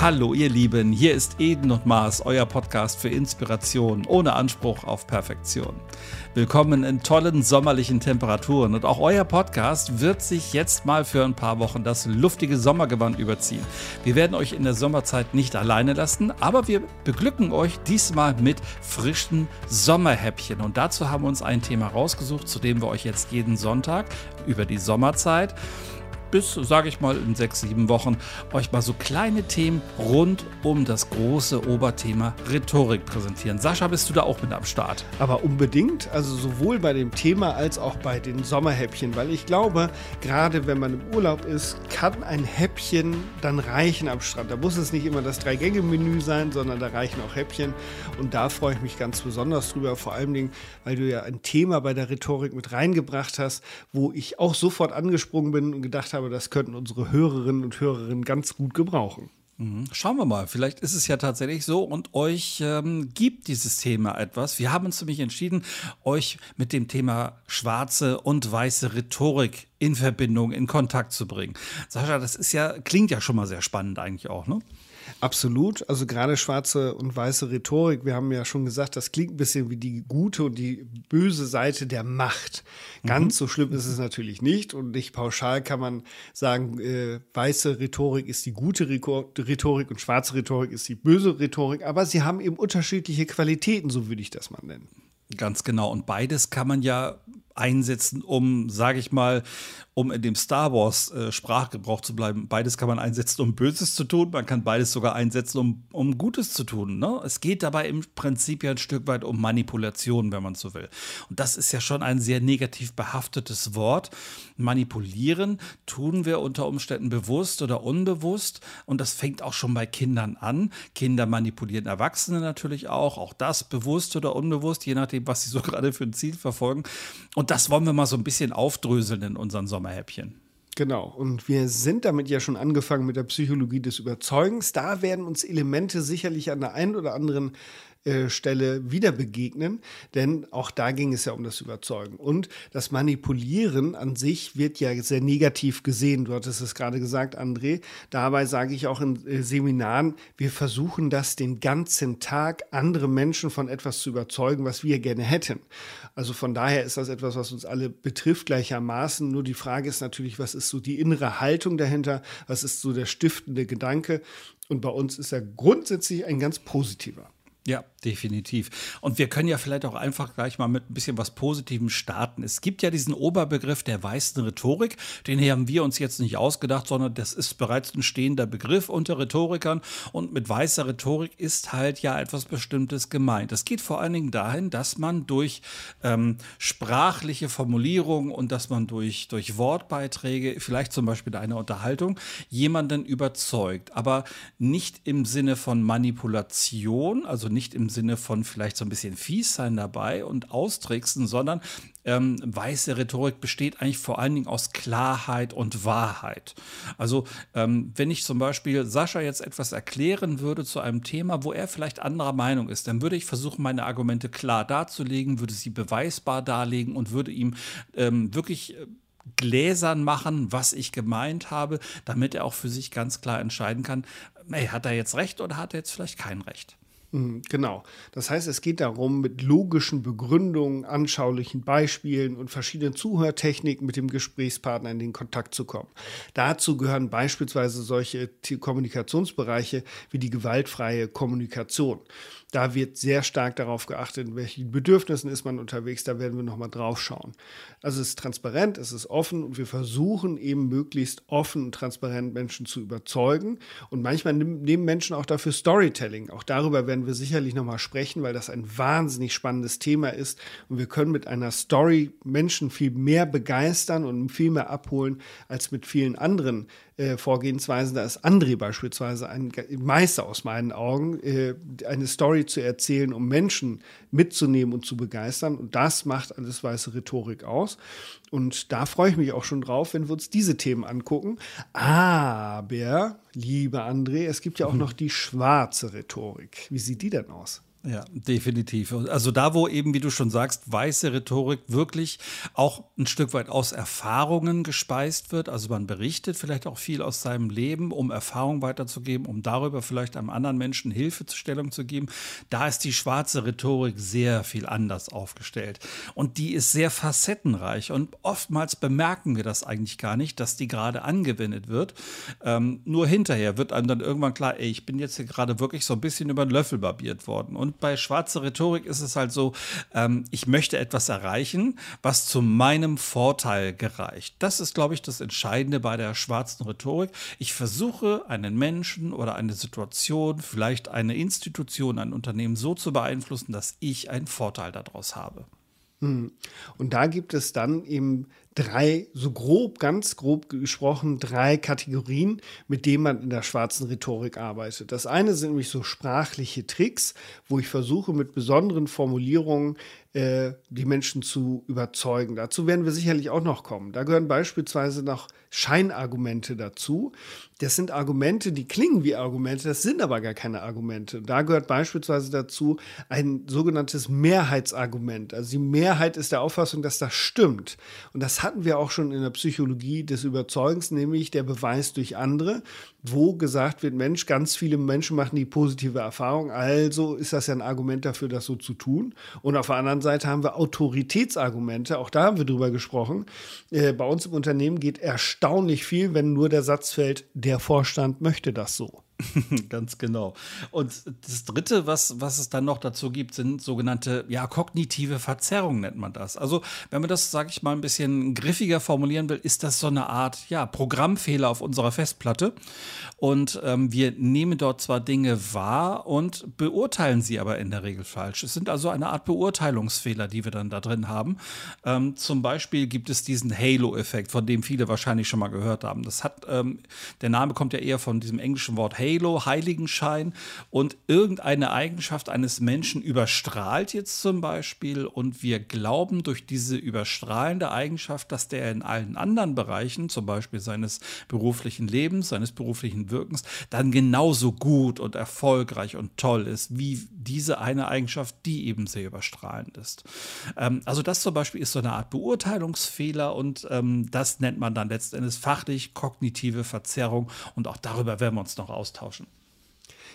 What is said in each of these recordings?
Hallo ihr Lieben, hier ist Eden und Mars, euer Podcast für Inspiration ohne Anspruch auf Perfektion. Willkommen in tollen sommerlichen Temperaturen und auch euer Podcast wird sich jetzt mal für ein paar Wochen das luftige Sommergewand überziehen. Wir werden euch in der Sommerzeit nicht alleine lassen, aber wir beglücken euch diesmal mit frischen Sommerhäppchen und dazu haben wir uns ein Thema rausgesucht, zu dem wir euch jetzt jeden Sonntag über die Sommerzeit bis, sage ich mal, in sechs, sieben Wochen euch mal so kleine Themen rund um das große Oberthema Rhetorik präsentieren. Sascha, bist du da auch mit am Start? Aber unbedingt, also sowohl bei dem Thema als auch bei den Sommerhäppchen, weil ich glaube, gerade wenn man im Urlaub ist, kann ein Häppchen dann reichen am Strand. Da muss es nicht immer das Drei-Gänge-Menü sein, sondern da reichen auch Häppchen. Und da freue ich mich ganz besonders drüber, vor allem, Dingen, weil du ja ein Thema bei der Rhetorik mit reingebracht hast, wo ich auch sofort angesprungen bin und gedacht habe, habe, das könnten unsere Hörerinnen und Hörerinnen ganz gut gebrauchen. Mhm. Schauen wir mal, vielleicht ist es ja tatsächlich so und euch ähm, gibt dieses Thema etwas. Wir haben uns nämlich entschieden, euch mit dem Thema schwarze und weiße Rhetorik in Verbindung, in Kontakt zu bringen. Sascha, das ist ja, klingt ja schon mal sehr spannend eigentlich auch, ne? Absolut. Also gerade schwarze und weiße Rhetorik, wir haben ja schon gesagt, das klingt ein bisschen wie die gute und die böse Seite der Macht. Ganz mhm. so schlimm ist es natürlich nicht und nicht pauschal kann man sagen, äh, weiße Rhetorik ist die gute Rhetorik und schwarze Rhetorik ist die böse Rhetorik, aber sie haben eben unterschiedliche Qualitäten, so würde ich das mal nennen. Ganz genau. Und beides kann man ja einsetzen, um, sage ich mal, um in dem Star Wars äh, Sprachgebrauch zu bleiben. Beides kann man einsetzen, um Böses zu tun. Man kann beides sogar einsetzen, um, um Gutes zu tun. Ne? Es geht dabei im Prinzip ja ein Stück weit um Manipulation, wenn man so will. Und das ist ja schon ein sehr negativ behaftetes Wort. Manipulieren tun wir unter Umständen bewusst oder unbewusst. Und das fängt auch schon bei Kindern an. Kinder manipulieren Erwachsene natürlich auch. Auch das bewusst oder unbewusst, je nachdem, was sie so gerade für ein Ziel verfolgen. Und das wollen wir mal so ein bisschen aufdröseln in unseren Sommer. Sommerhäppchen. Genau, und wir sind damit ja schon angefangen mit der Psychologie des Überzeugens. Da werden uns Elemente sicherlich an der einen oder anderen äh, Stelle wieder begegnen, denn auch da ging es ja um das Überzeugen. Und das Manipulieren an sich wird ja sehr negativ gesehen. Du hattest es gerade gesagt, André. Dabei sage ich auch in äh, Seminaren, wir versuchen das den ganzen Tag, andere Menschen von etwas zu überzeugen, was wir gerne hätten. Also von daher ist das etwas, was uns alle betrifft gleichermaßen. Nur die Frage ist natürlich, was ist so die innere Haltung dahinter? Was ist so der stiftende Gedanke? Und bei uns ist er grundsätzlich ein ganz positiver. Ja, definitiv. Und wir können ja vielleicht auch einfach gleich mal mit ein bisschen was Positivem starten. Es gibt ja diesen Oberbegriff der weißen Rhetorik, den haben wir uns jetzt nicht ausgedacht, sondern das ist bereits ein stehender Begriff unter Rhetorikern. Und mit weißer Rhetorik ist halt ja etwas Bestimmtes gemeint. Es geht vor allen Dingen dahin, dass man durch ähm, sprachliche Formulierungen und dass man durch, durch Wortbeiträge, vielleicht zum Beispiel eine Unterhaltung, jemanden überzeugt. Aber nicht im Sinne von Manipulation, also nicht im Sinne von vielleicht so ein bisschen fies sein dabei und austricksen, sondern ähm, weiße Rhetorik besteht eigentlich vor allen Dingen aus Klarheit und Wahrheit. Also ähm, wenn ich zum Beispiel Sascha jetzt etwas erklären würde zu einem Thema, wo er vielleicht anderer Meinung ist, dann würde ich versuchen, meine Argumente klar darzulegen, würde sie beweisbar darlegen und würde ihm ähm, wirklich äh, gläsern machen, was ich gemeint habe, damit er auch für sich ganz klar entscheiden kann, ey, hat er jetzt recht oder hat er jetzt vielleicht kein Recht. Mhm, genau. Das heißt, es geht darum, mit logischen Begründungen, anschaulichen Beispielen und verschiedenen Zuhörtechniken mit dem Gesprächspartner in den Kontakt zu kommen. Dazu gehören beispielsweise solche Kommunikationsbereiche wie die gewaltfreie Kommunikation. Da wird sehr stark darauf geachtet, in welchen Bedürfnissen ist man unterwegs. Da werden wir nochmal drauf schauen. Also es ist transparent, es ist offen und wir versuchen eben möglichst offen und transparent Menschen zu überzeugen. Und manchmal nehmen Menschen auch dafür Storytelling. Auch darüber werden wir sicherlich nochmal sprechen, weil das ein wahnsinnig spannendes Thema ist. Und wir können mit einer Story Menschen viel mehr begeistern und viel mehr abholen als mit vielen anderen äh, Vorgehensweisen. Da ist André beispielsweise ein Meister aus meinen Augen, äh, eine Story zu erzählen, um Menschen mitzunehmen und zu begeistern. Und das macht alles weiße Rhetorik aus. Und da freue ich mich auch schon drauf, wenn wir uns diese Themen angucken. Aber, liebe André, es gibt ja auch noch die schwarze Rhetorik. Wie sieht die denn aus? Ja, definitiv. Also da, wo eben, wie du schon sagst, weiße Rhetorik wirklich auch ein Stück weit aus Erfahrungen gespeist wird. Also man berichtet vielleicht auch viel aus seinem Leben, um Erfahrungen weiterzugeben, um darüber vielleicht einem anderen Menschen Hilfestellung zu geben. Da ist die schwarze Rhetorik sehr viel anders aufgestellt. Und die ist sehr facettenreich. Und oftmals bemerken wir das eigentlich gar nicht, dass die gerade angewendet wird. Ähm, nur hinterher wird einem dann irgendwann klar, ey, ich bin jetzt hier gerade wirklich so ein bisschen über den Löffel barbiert worden. Und und bei schwarzer Rhetorik ist es halt so, ähm, ich möchte etwas erreichen, was zu meinem Vorteil gereicht. Das ist, glaube ich, das Entscheidende bei der schwarzen Rhetorik. Ich versuche, einen Menschen oder eine Situation, vielleicht eine Institution, ein Unternehmen so zu beeinflussen, dass ich einen Vorteil daraus habe. Hm. Und da gibt es dann eben drei, so grob, ganz grob gesprochen, drei Kategorien, mit denen man in der schwarzen Rhetorik arbeitet. Das eine sind nämlich so sprachliche Tricks, wo ich versuche, mit besonderen Formulierungen äh, die Menschen zu überzeugen. Dazu werden wir sicherlich auch noch kommen. Da gehören beispielsweise noch Scheinargumente dazu. Das sind Argumente, die klingen wie Argumente, das sind aber gar keine Argumente. Da gehört beispielsweise dazu ein sogenanntes Mehrheitsargument. Also die Mehrheit ist der Auffassung, dass das stimmt. Und das hatten wir auch schon in der Psychologie des Überzeugens, nämlich der Beweis durch andere, wo gesagt wird, Mensch, ganz viele Menschen machen die positive Erfahrung, also ist das ja ein Argument dafür, das so zu tun. Und auf der anderen Seite haben wir Autoritätsargumente, auch da haben wir drüber gesprochen. Äh, bei uns im Unternehmen geht erstaunlich viel, wenn nur der Satz fällt, der Vorstand möchte das so. Ganz genau. Und das Dritte, was, was es dann noch dazu gibt, sind sogenannte ja, kognitive Verzerrungen, nennt man das. Also, wenn man das, sage ich mal, ein bisschen griffiger formulieren will, ist das so eine Art ja, Programmfehler auf unserer Festplatte. Und ähm, wir nehmen dort zwar Dinge wahr und beurteilen sie aber in der Regel falsch. Es sind also eine Art Beurteilungsfehler, die wir dann da drin haben. Ähm, zum Beispiel gibt es diesen Halo-Effekt, von dem viele wahrscheinlich schon mal gehört haben. Das hat, ähm, der Name kommt ja eher von diesem englischen Wort Halo. Halo, Heiligenschein und irgendeine Eigenschaft eines Menschen überstrahlt jetzt zum Beispiel. Und wir glauben durch diese überstrahlende Eigenschaft, dass der in allen anderen Bereichen, zum Beispiel seines beruflichen Lebens, seines beruflichen Wirkens, dann genauso gut und erfolgreich und toll ist, wie diese eine Eigenschaft, die eben sehr überstrahlend ist. Ähm, also das zum Beispiel ist so eine Art Beurteilungsfehler und ähm, das nennt man dann letztendlich fachlich kognitive Verzerrung. Und auch darüber werden wir uns noch austauschen austauschen.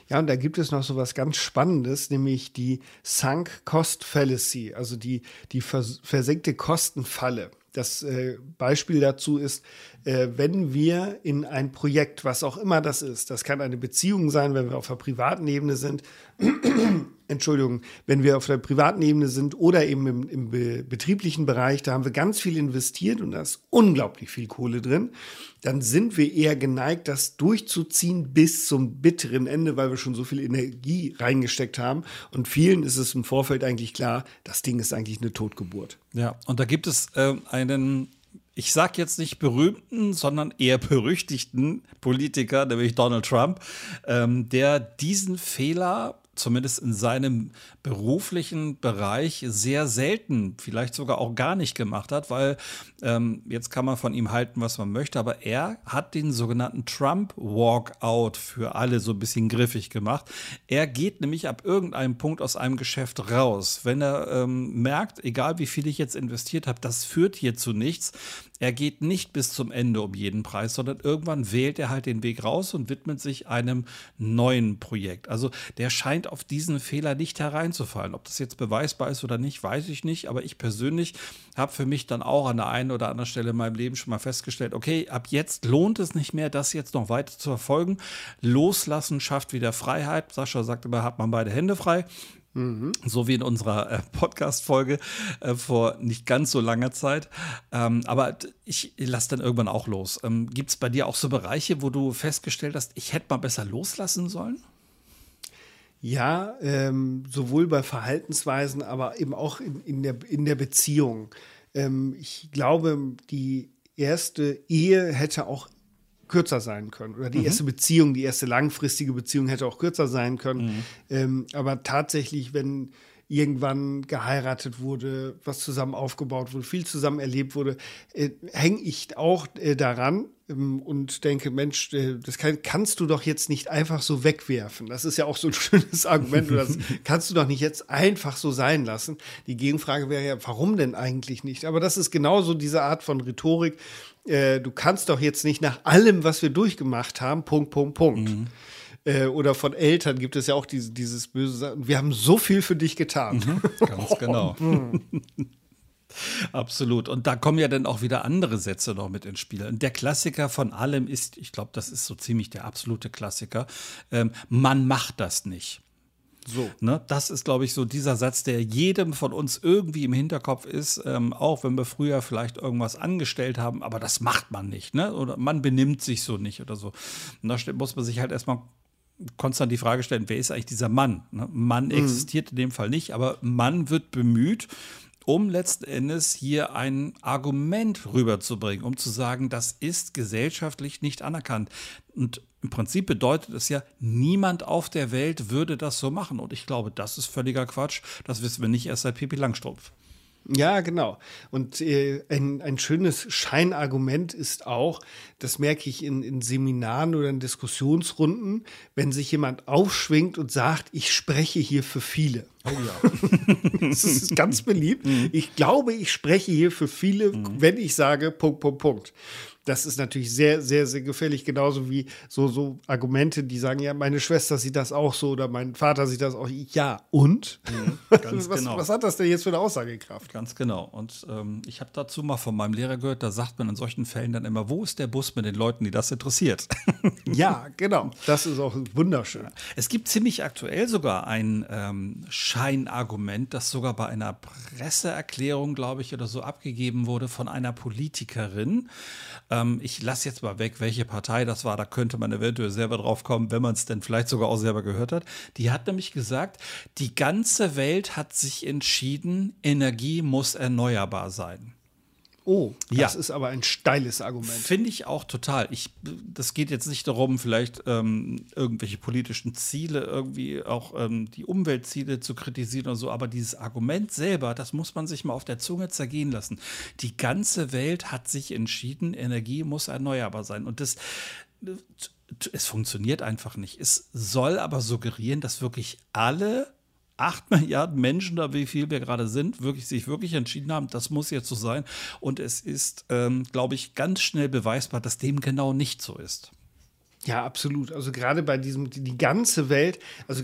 Ja, und da gibt es noch so was ganz Spannendes, nämlich die Sunk Cost Fallacy, also die, die vers versenkte Kostenfalle. Das äh, Beispiel dazu ist, äh, wenn wir in ein Projekt, was auch immer das ist, das kann eine Beziehung sein, wenn wir auf der privaten Ebene sind, Entschuldigung, wenn wir auf der privaten Ebene sind oder eben im, im be betrieblichen Bereich, da haben wir ganz viel investiert und da ist unglaublich viel Kohle drin, dann sind wir eher geneigt, das durchzuziehen bis zum bitteren Ende, weil wir schon so viel Energie reingesteckt haben. Und vielen ist es im Vorfeld eigentlich klar, das Ding ist eigentlich eine Totgeburt. Ja, und da gibt es äh, einen ich sage jetzt nicht berühmten, sondern eher berüchtigten Politiker, nämlich Donald Trump, ähm, der diesen Fehler zumindest in seinem beruflichen Bereich sehr selten, vielleicht sogar auch gar nicht gemacht hat, weil ähm, jetzt kann man von ihm halten, was man möchte, aber er hat den sogenannten Trump-Walkout für alle so ein bisschen griffig gemacht. Er geht nämlich ab irgendeinem Punkt aus einem Geschäft raus. Wenn er ähm, merkt, egal wie viel ich jetzt investiert habe, das führt hier zu nichts, er geht nicht bis zum Ende um jeden Preis, sondern irgendwann wählt er halt den Weg raus und widmet sich einem neuen Projekt. Also der scheint auf diesen Fehler nicht hereinzufallen. Ob das jetzt beweisbar ist oder nicht, weiß ich nicht. Aber ich persönlich habe für mich dann auch an der einen oder anderen Stelle in meinem Leben schon mal festgestellt, okay, ab jetzt lohnt es nicht mehr, das jetzt noch weiter zu verfolgen. Loslassen schafft wieder Freiheit. Sascha sagt immer, hat man beide Hände frei. Mhm. So wie in unserer äh, Podcast-Folge äh, vor nicht ganz so langer Zeit. Ähm, aber ich lasse dann irgendwann auch los. Ähm, Gibt es bei dir auch so Bereiche, wo du festgestellt hast, ich hätte mal besser loslassen sollen? Ja, ähm, sowohl bei Verhaltensweisen, aber eben auch in, in, der, in der Beziehung. Ähm, ich glaube, die erste Ehe hätte auch kürzer sein können. Oder die mhm. erste Beziehung, die erste langfristige Beziehung hätte auch kürzer sein können. Mhm. Ähm, aber tatsächlich, wenn irgendwann geheiratet wurde, was zusammen aufgebaut wurde, viel zusammen erlebt wurde, äh, hänge ich auch äh, daran und denke, Mensch, äh, das kann, kannst du doch jetzt nicht einfach so wegwerfen. Das ist ja auch so ein schönes Argument. Das kannst du doch nicht jetzt einfach so sein lassen. Die Gegenfrage wäre ja, warum denn eigentlich nicht? Aber das ist genauso diese Art von Rhetorik. Äh, du kannst doch jetzt nicht nach allem, was wir durchgemacht haben, Punkt, Punkt, Punkt. Mhm äh, oder von Eltern gibt es ja auch diese, dieses böse, wir haben so viel für dich getan. Mhm, ganz genau. Absolut. Und da kommen ja dann auch wieder andere Sätze noch mit ins Spiel. Und der Klassiker von allem ist, ich glaube, das ist so ziemlich der absolute Klassiker, ähm, man macht das nicht. So. Ne, das ist, glaube ich, so dieser Satz, der jedem von uns irgendwie im Hinterkopf ist, ähm, auch wenn wir früher vielleicht irgendwas angestellt haben, aber das macht man nicht, ne? Oder man benimmt sich so nicht oder so. Und da muss man sich halt erstmal konstant die Frage stellen, wer ist eigentlich dieser Mann? Ne? Mann mhm. existiert in dem Fall nicht, aber Mann wird bemüht, um letzten Endes hier ein Argument rüberzubringen, um zu sagen, das ist gesellschaftlich nicht anerkannt. Und im Prinzip bedeutet es ja, niemand auf der Welt würde das so machen. Und ich glaube, das ist völliger Quatsch. Das wissen wir nicht erst seit Pipi Langstrumpf. Ja, genau. Und äh, ein, ein schönes Scheinargument ist auch, das merke ich in, in Seminaren oder in Diskussionsrunden, wenn sich jemand aufschwingt und sagt, ich spreche hier für viele. Oh ja. das ist ganz beliebt. Mhm. Ich glaube, ich spreche hier für viele, mhm. wenn ich sage, Punkt, Punkt, Punkt das ist natürlich sehr, sehr, sehr gefährlich. Genauso wie so, so Argumente, die sagen, ja, meine Schwester sieht das auch so oder mein Vater sieht das auch. Ja, und? Mhm, was, genau. was, hat das denn jetzt für eine Aussagekraft? Ganz genau. Und ähm, ich habe dazu mal von meinem Lehrer gehört, da sagt man in solchen Fällen dann immer, wo ist der Bus mit den Leuten, die das interessiert? ja, genau. Das ist auch wunderschön. Es gibt ziemlich aktuell sogar ein ähm, Scheinargument, das sogar bei einer Presseerklärung, glaube ich, oder so abgegeben wurde von einer Politikerin. Ähm, ich lasse jetzt mal weg, welche Partei das war. Da könnte man eventuell selber drauf kommen, wenn man es denn vielleicht sogar auch selber gehört hat. Die hat nämlich gesagt, die ganze Welt hat sich entschieden, Energie muss erneuerbar sein. Oh, das ja. ist aber ein steiles Argument. Finde ich auch total. Ich, das geht jetzt nicht darum, vielleicht ähm, irgendwelche politischen Ziele, irgendwie auch ähm, die Umweltziele zu kritisieren oder so, aber dieses Argument selber, das muss man sich mal auf der Zunge zergehen lassen. Die ganze Welt hat sich entschieden, Energie muss erneuerbar sein. Und das, es funktioniert einfach nicht. Es soll aber suggerieren, dass wirklich alle 8 Milliarden Menschen, da wie viel wir gerade sind, wirklich sich wirklich entschieden haben, das muss jetzt so sein. Und es ist, ähm, glaube ich, ganz schnell beweisbar, dass dem genau nicht so ist. Ja, absolut. Also gerade bei diesem, die ganze Welt, also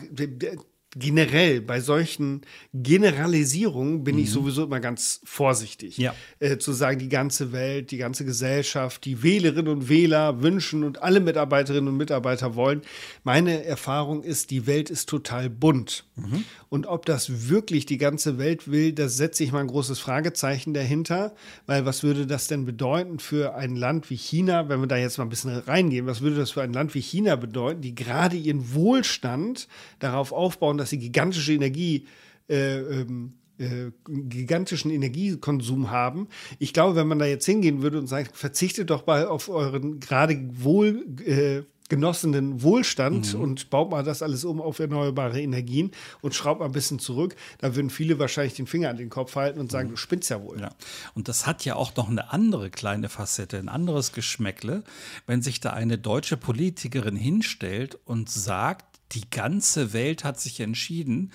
generell bei solchen Generalisierungen bin mhm. ich sowieso immer ganz vorsichtig. Ja. Äh, zu sagen, die ganze Welt, die ganze Gesellschaft, die Wählerinnen und Wähler wünschen und alle Mitarbeiterinnen und Mitarbeiter wollen. Meine Erfahrung ist, die Welt ist total bunt. Mhm. Und ob das wirklich die ganze Welt will, da setze ich mal ein großes Fragezeichen dahinter. Weil was würde das denn bedeuten für ein Land wie China, wenn wir da jetzt mal ein bisschen reingehen, was würde das für ein Land wie China bedeuten, die gerade ihren Wohlstand darauf aufbauen, dass sie gigantische Energie äh, ähm, äh, gigantischen Energiekonsum haben. Ich glaube, wenn man da jetzt hingehen würde und sagt, verzichtet doch mal auf euren gerade wohl äh, genossenen Wohlstand mhm. und baut mal das alles um auf erneuerbare Energien und schraubt mal ein bisschen zurück, da würden viele wahrscheinlich den Finger an den Kopf halten und sagen, mhm. du spinnst ja wohl. Ja. Und das hat ja auch noch eine andere kleine Facette, ein anderes Geschmäckle, wenn sich da eine deutsche Politikerin hinstellt und sagt, die ganze Welt hat sich entschieden,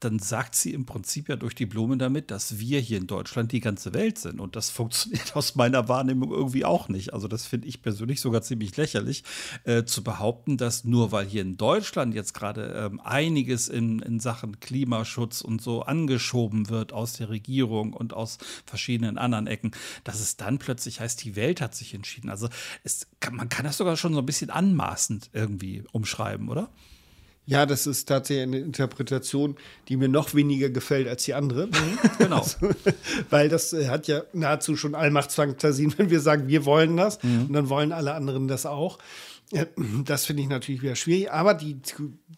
dann sagt sie im Prinzip ja durch die Blume damit, dass wir hier in Deutschland die ganze Welt sind. Und das funktioniert aus meiner Wahrnehmung irgendwie auch nicht. Also das finde ich persönlich sogar ziemlich lächerlich, äh, zu behaupten, dass nur weil hier in Deutschland jetzt gerade ähm, einiges in, in Sachen Klimaschutz und so angeschoben wird aus der Regierung und aus verschiedenen anderen Ecken, dass es dann plötzlich heißt, die Welt hat sich entschieden. Also es, man kann das sogar schon so ein bisschen anmaßend irgendwie umschreiben, oder? Ja, das ist tatsächlich eine Interpretation, die mir noch weniger gefällt als die andere. Mhm, genau. Also, weil das äh, hat ja nahezu schon Allmachtsfantasien, wenn wir sagen, wir wollen das mhm. und dann wollen alle anderen das auch. Das finde ich natürlich wieder schwierig, aber die,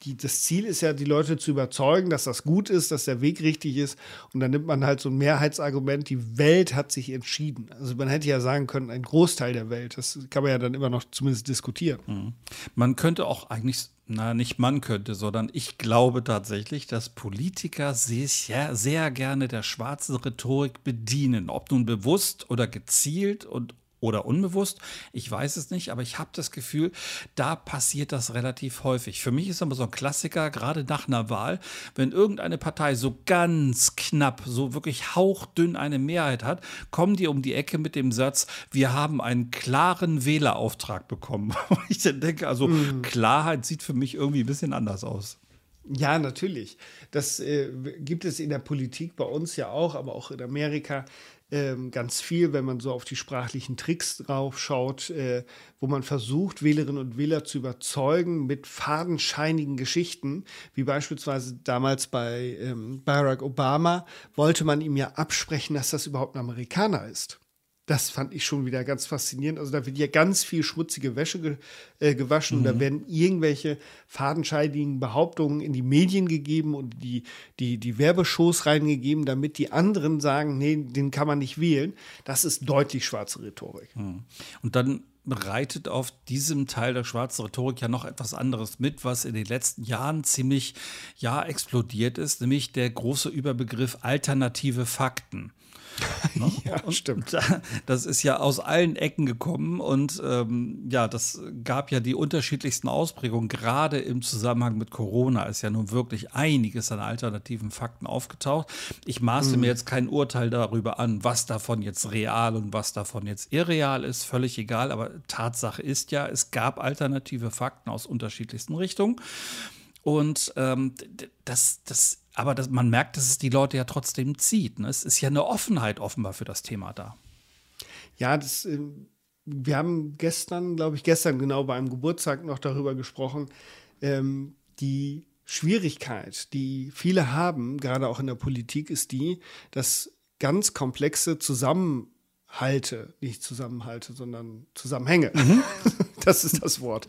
die, das Ziel ist ja, die Leute zu überzeugen, dass das gut ist, dass der Weg richtig ist. Und dann nimmt man halt so ein Mehrheitsargument, die Welt hat sich entschieden. Also man hätte ja sagen können, ein Großteil der Welt. Das kann man ja dann immer noch zumindest diskutieren. Mhm. Man könnte auch eigentlich na, nicht man könnte, sondern ich glaube tatsächlich, dass Politiker sehr, sehr gerne der schwarzen Rhetorik bedienen. Ob nun bewusst oder gezielt und oder unbewusst, ich weiß es nicht, aber ich habe das Gefühl, da passiert das relativ häufig. Für mich ist aber so ein Klassiker, gerade nach einer Wahl, wenn irgendeine Partei so ganz knapp, so wirklich hauchdünn eine Mehrheit hat, kommen die um die Ecke mit dem Satz, wir haben einen klaren Wählerauftrag bekommen. ich denke, also mhm. Klarheit sieht für mich irgendwie ein bisschen anders aus. Ja, natürlich. Das äh, gibt es in der Politik bei uns ja auch, aber auch in Amerika ähm, ganz viel, wenn man so auf die sprachlichen Tricks drauf schaut, äh, wo man versucht, Wählerinnen und Wähler zu überzeugen mit fadenscheinigen Geschichten, wie beispielsweise damals bei ähm, Barack Obama, wollte man ihm ja absprechen, dass das überhaupt ein Amerikaner ist. Das fand ich schon wieder ganz faszinierend. Also da wird ja ganz viel schmutzige Wäsche ge äh, gewaschen. Mhm. Da werden irgendwelche fadenscheidigen Behauptungen in die Medien gegeben und die, die, die Werbeshows reingegeben, damit die anderen sagen, nee, den kann man nicht wählen. Das ist deutlich schwarze Rhetorik. Mhm. Und dann reitet auf diesem Teil der schwarzen Rhetorik ja noch etwas anderes mit, was in den letzten Jahren ziemlich ja explodiert ist, nämlich der große Überbegriff alternative Fakten. Ne? ja, und stimmt. Das ist ja aus allen Ecken gekommen und ähm, ja, das gab ja die unterschiedlichsten Ausprägungen. Gerade im Zusammenhang mit Corona ist ja nun wirklich einiges an alternativen Fakten aufgetaucht. Ich maße mhm. mir jetzt kein Urteil darüber an, was davon jetzt real und was davon jetzt irreal ist, völlig egal. Aber Tatsache ist ja, es gab alternative Fakten aus unterschiedlichsten Richtungen. Und ähm, das, das aber das, man merkt, dass es die Leute ja trotzdem zieht. Ne? Es ist ja eine Offenheit offenbar für das Thema da. Ja, das, äh, wir haben gestern, glaube ich, gestern genau bei einem Geburtstag noch darüber gesprochen, ähm, die Schwierigkeit, die viele haben, gerade auch in der Politik, ist die, dass ganz komplexe Zusammenhalte, nicht Zusammenhalte, sondern Zusammenhänge, mhm. das ist das Wort,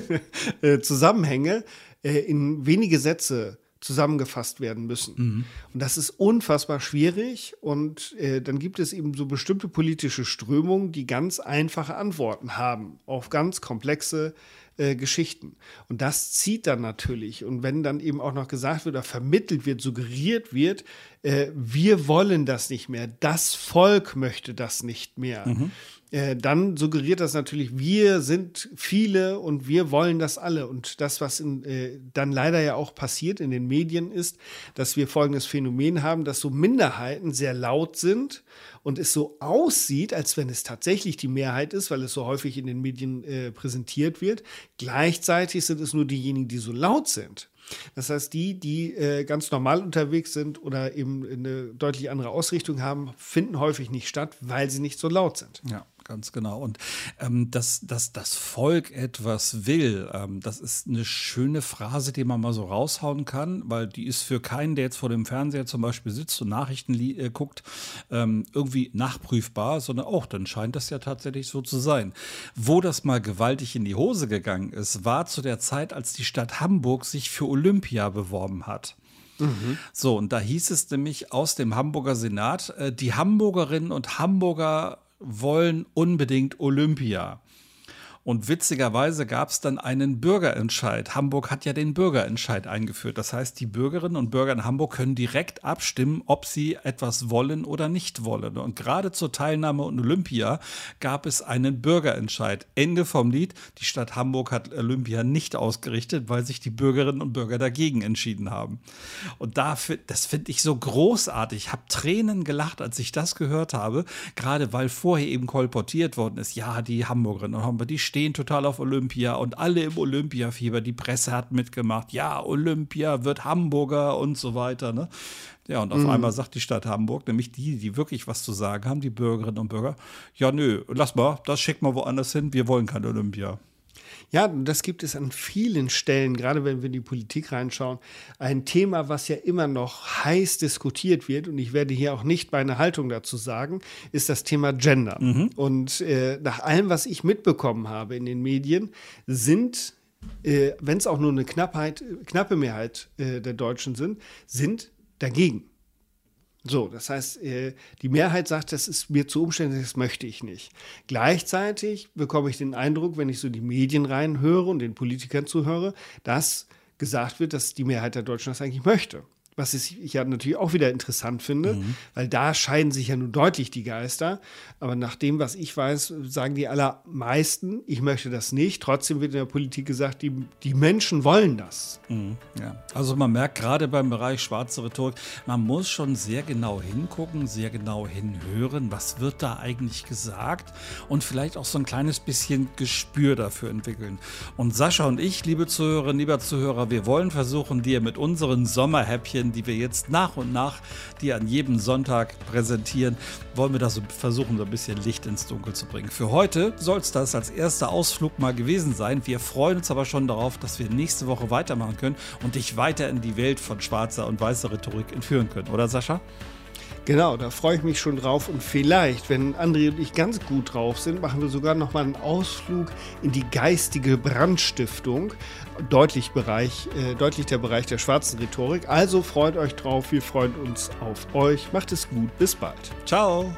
äh, Zusammenhänge äh, in wenige Sätze zusammengefasst werden müssen. Mhm. Und das ist unfassbar schwierig. Und äh, dann gibt es eben so bestimmte politische Strömungen, die ganz einfache Antworten haben auf ganz komplexe äh, Geschichten. Und das zieht dann natürlich. Und wenn dann eben auch noch gesagt wird oder vermittelt wird, suggeriert wird, äh, wir wollen das nicht mehr, das Volk möchte das nicht mehr. Mhm. Äh, dann suggeriert das natürlich, wir sind viele und wir wollen das alle. Und das, was in, äh, dann leider ja auch passiert in den Medien, ist, dass wir folgendes Phänomen haben, dass so Minderheiten sehr laut sind und es so aussieht, als wenn es tatsächlich die Mehrheit ist, weil es so häufig in den Medien äh, präsentiert wird. Gleichzeitig sind es nur diejenigen, die so laut sind. Das heißt, die, die äh, ganz normal unterwegs sind oder eben eine deutlich andere Ausrichtung haben, finden häufig nicht statt, weil sie nicht so laut sind. Ja ganz genau. Und ähm, dass, dass das Volk etwas will, ähm, das ist eine schöne Phrase, die man mal so raushauen kann, weil die ist für keinen, der jetzt vor dem Fernseher zum Beispiel sitzt und Nachrichten äh, guckt, ähm, irgendwie nachprüfbar, sondern auch, dann scheint das ja tatsächlich so zu sein. Wo das mal gewaltig in die Hose gegangen ist, war zu der Zeit, als die Stadt Hamburg sich für Olympia beworben hat. Mhm. So, und da hieß es nämlich aus dem Hamburger Senat, äh, die Hamburgerinnen und Hamburger wollen unbedingt Olympia. Und witzigerweise gab es dann einen Bürgerentscheid. Hamburg hat ja den Bürgerentscheid eingeführt. Das heißt, die Bürgerinnen und Bürger in Hamburg können direkt abstimmen, ob sie etwas wollen oder nicht wollen. Und gerade zur Teilnahme an Olympia gab es einen Bürgerentscheid. Ende vom Lied. Die Stadt Hamburg hat Olympia nicht ausgerichtet, weil sich die Bürgerinnen und Bürger dagegen entschieden haben. Und dafür, das finde ich so großartig. Ich habe Tränen gelacht, als ich das gehört habe. Gerade weil vorher eben kolportiert worden ist, ja, die Hamburgerinnen und Hamburger, die stehen total auf Olympia und alle im Olympiafieber. Die Presse hat mitgemacht. Ja, Olympia wird Hamburger und so weiter. Ne? Ja, und auf mhm. einmal sagt die Stadt Hamburg, nämlich die, die wirklich was zu sagen haben, die Bürgerinnen und Bürger, ja, nö, lass mal, das schickt mal woanders hin, wir wollen kein Olympia. Ja, das gibt es an vielen Stellen, gerade wenn wir in die Politik reinschauen. Ein Thema, was ja immer noch heiß diskutiert wird, und ich werde hier auch nicht meine Haltung dazu sagen, ist das Thema Gender. Mhm. Und äh, nach allem, was ich mitbekommen habe in den Medien, sind äh, wenn es auch nur eine Knappheit, knappe Mehrheit äh, der Deutschen sind, sind dagegen. So, das heißt, äh, die Mehrheit sagt, das ist mir zu umständlich, das möchte ich nicht. Gleichzeitig bekomme ich den Eindruck, wenn ich so die Medien reinhöre und den Politikern zuhöre, dass gesagt wird, dass die Mehrheit der Deutschen das eigentlich möchte was ich ja natürlich auch wieder interessant finde, mhm. weil da scheiden sich ja nun deutlich die Geister. Aber nach dem, was ich weiß, sagen die allermeisten, ich möchte das nicht. Trotzdem wird in der Politik gesagt, die, die Menschen wollen das. Mhm. Ja. Also man merkt gerade beim Bereich schwarze Rhetorik, man muss schon sehr genau hingucken, sehr genau hinhören, was wird da eigentlich gesagt und vielleicht auch so ein kleines bisschen Gespür dafür entwickeln. Und Sascha und ich, liebe Zuhörerinnen, lieber Zuhörer, wir wollen versuchen, dir mit unseren Sommerhäppchen Die wir jetzt nach und nach dir an jedem Sonntag präsentieren, wollen wir da so versuchen, so ein bisschen Licht ins Dunkel zu bringen. Für heute soll es das als erster Ausflug mal gewesen sein. Wir freuen uns aber schon darauf, dass wir nächste Woche weitermachen können und dich weiter in die Welt von schwarzer und weißer Rhetorik entführen können, oder Sascha? Genau, da freue ich mich schon drauf. Und vielleicht, wenn André und ich ganz gut drauf sind, machen wir sogar noch mal einen Ausflug in die geistige Brandstiftung. Deutlich, Bereich, äh, deutlich der Bereich der schwarzen Rhetorik. Also freut euch drauf, wir freuen uns auf euch. Macht es gut, bis bald. Ciao.